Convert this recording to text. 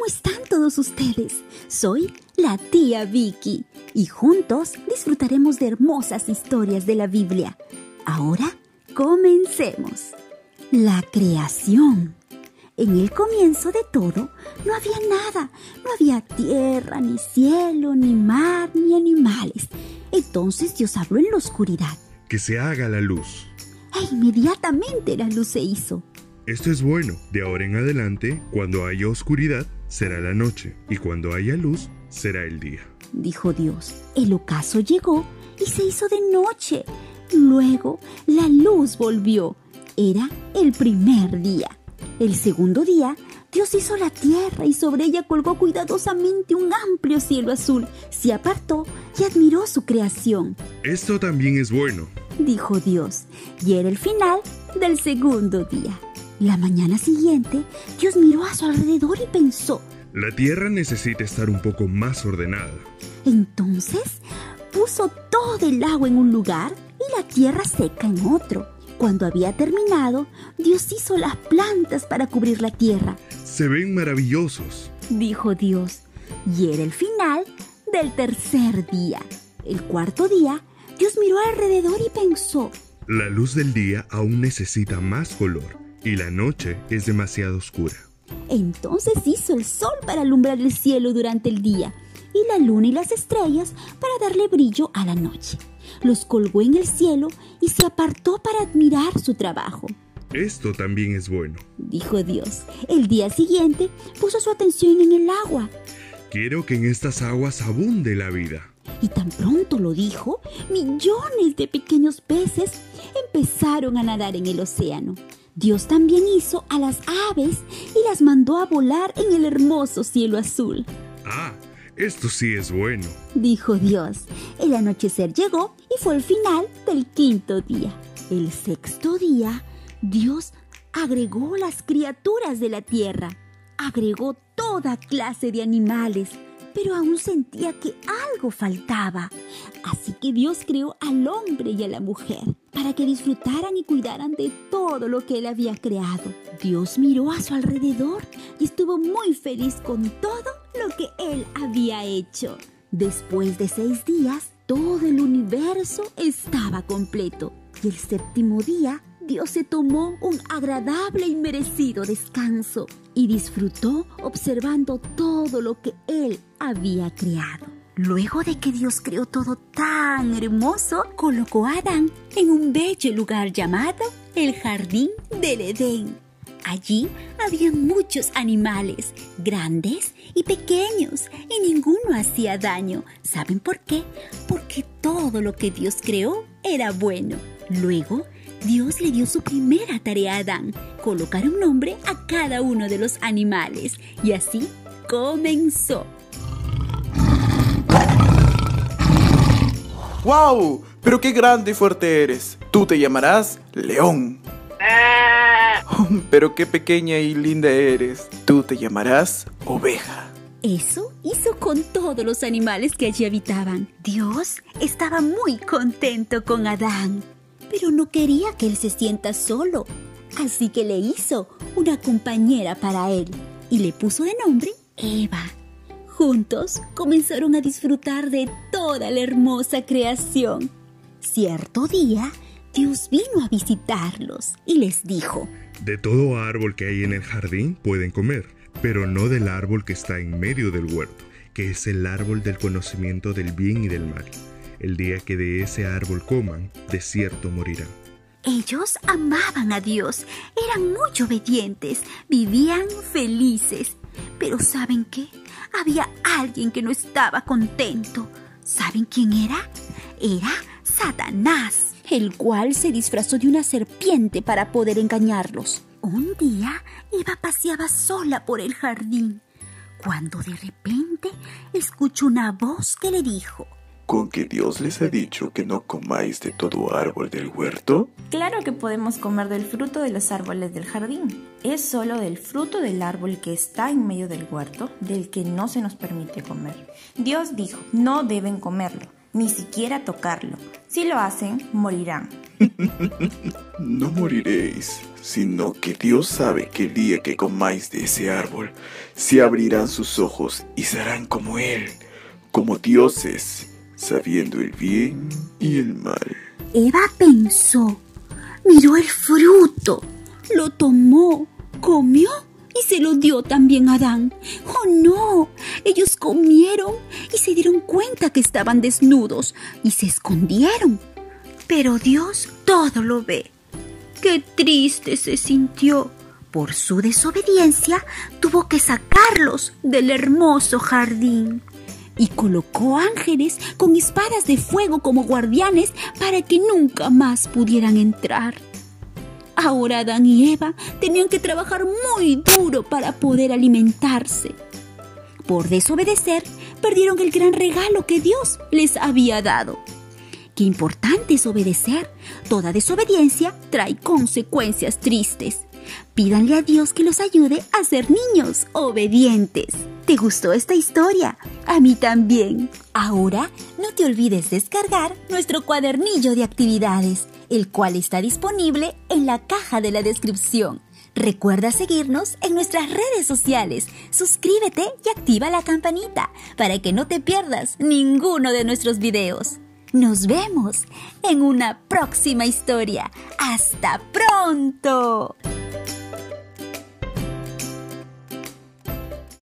¿cómo están todos ustedes? Soy la tía Vicky y juntos disfrutaremos de hermosas historias de la Biblia. Ahora, comencemos. La creación. En el comienzo de todo no había nada, no había tierra, ni cielo, ni mar, ni animales. Entonces Dios habló en la oscuridad. Que se haga la luz. E inmediatamente la luz se hizo. Esto es bueno. De ahora en adelante, cuando haya oscuridad, será la noche, y cuando haya luz, será el día. Dijo Dios. El ocaso llegó y se hizo de noche. Luego la luz volvió. Era el primer día. El segundo día, Dios hizo la tierra y sobre ella colgó cuidadosamente un amplio cielo azul. Se apartó y admiró su creación. Esto también es bueno, dijo Dios, y era el final del segundo día. La mañana siguiente, Dios miró a su alrededor y pensó, La tierra necesita estar un poco más ordenada. Entonces, puso todo el agua en un lugar y la tierra seca en otro. Cuando había terminado, Dios hizo las plantas para cubrir la tierra. Se ven maravillosos, dijo Dios, y era el final del tercer día. El cuarto día, Dios miró alrededor y pensó, La luz del día aún necesita más color y la noche es demasiado oscura. Entonces hizo el sol para alumbrar el cielo durante el día y la luna y las estrellas para darle brillo a la noche. Los colgó en el cielo y se apartó para admirar su trabajo. Esto también es bueno, dijo Dios. El día siguiente puso su atención en el agua. Quiero que en estas aguas abunde la vida. Y tan pronto lo dijo, millones de pequeños peces empezaron a nadar en el océano. Dios también hizo a las aves y las mandó a volar en el hermoso cielo azul. Ah, esto sí es bueno, dijo Dios. El anochecer llegó y fue el final del quinto día. El sexto día, Dios agregó las criaturas de la tierra, agregó toda clase de animales, pero aún sentía que algo faltaba. Así que Dios creó al hombre y a la mujer para que disfrutaran y cuidaran de todo lo que él había creado. Dios miró a su alrededor y estuvo muy feliz con todo lo que él había hecho. Después de seis días, todo el universo estaba completo. Y el séptimo día, Dios se tomó un agradable y merecido descanso y disfrutó observando todo lo que Él había creado. Luego de que Dios creó todo tan hermoso, colocó a Adán en un bello lugar llamado el Jardín del Edén. Allí había muchos animales, grandes y pequeños, y ninguno hacía daño. ¿Saben por qué? Porque todo lo que Dios creó era bueno. Luego, Dios le dio su primera tarea a Adán, colocar un nombre a cada uno de los animales. Y así comenzó. ¡Wow! Pero qué grande y fuerte eres. Tú te llamarás León. Oh, pero qué pequeña y linda eres. Tú te llamarás Oveja. Eso hizo con todos los animales que allí habitaban. Dios estaba muy contento con Adán pero no quería que él se sienta solo. Así que le hizo una compañera para él y le puso de nombre Eva. Juntos comenzaron a disfrutar de toda la hermosa creación. Cierto día, Dios vino a visitarlos y les dijo, De todo árbol que hay en el jardín pueden comer, pero no del árbol que está en medio del huerto, que es el árbol del conocimiento del bien y del mal el día que de ese árbol coman, de cierto morirán. Ellos amaban a Dios, eran muy obedientes, vivían felices. Pero ¿saben qué? Había alguien que no estaba contento. ¿Saben quién era? Era Satanás, el cual se disfrazó de una serpiente para poder engañarlos. Un día Eva paseaba sola por el jardín, cuando de repente escuchó una voz que le dijo, ¿Con que Dios les ha dicho que no comáis de todo árbol del huerto? Claro que podemos comer del fruto de los árboles del jardín. Es solo del fruto del árbol que está en medio del huerto del que no se nos permite comer. Dios dijo, no deben comerlo. ni siquiera tocarlo. Si lo hacen, morirán. no moriréis, sino que Dios sabe que el día que comáis de ese árbol, se abrirán sus ojos y serán como Él, como dioses, sabiendo el bien y el mal. Eva pensó, miró el fruto, lo tomó, comió y se lo dio también a Adán. ¡Oh no! Ellos comieron y se dieron cuenta que estaban desnudos y se escondieron. Pero Dios todo lo ve. ¡Qué triste se sintió! Por su desobediencia tuvo que sacarlos del hermoso jardín y colocó ángeles con espadas de fuego como guardianes para que nunca más pudieran entrar. Ahora Adán y Eva tenían que trabajar muy duro para poder alimentarse. Por desobedecer, perdieron el gran regalo que Dios les había dado. Qué importante es obedecer. Toda desobediencia trae consecuencias tristes. Pídanle a Dios que los ayude a ser niños obedientes. ¿Te gustó esta historia? A mí también. Ahora, no te olvides descargar nuestro cuadernillo de actividades el cual está disponible en la caja de la descripción. Recuerda seguirnos en nuestras redes sociales, suscríbete y activa la campanita para que no te pierdas ninguno de nuestros videos. Nos vemos en una próxima historia. ¡Hasta pronto!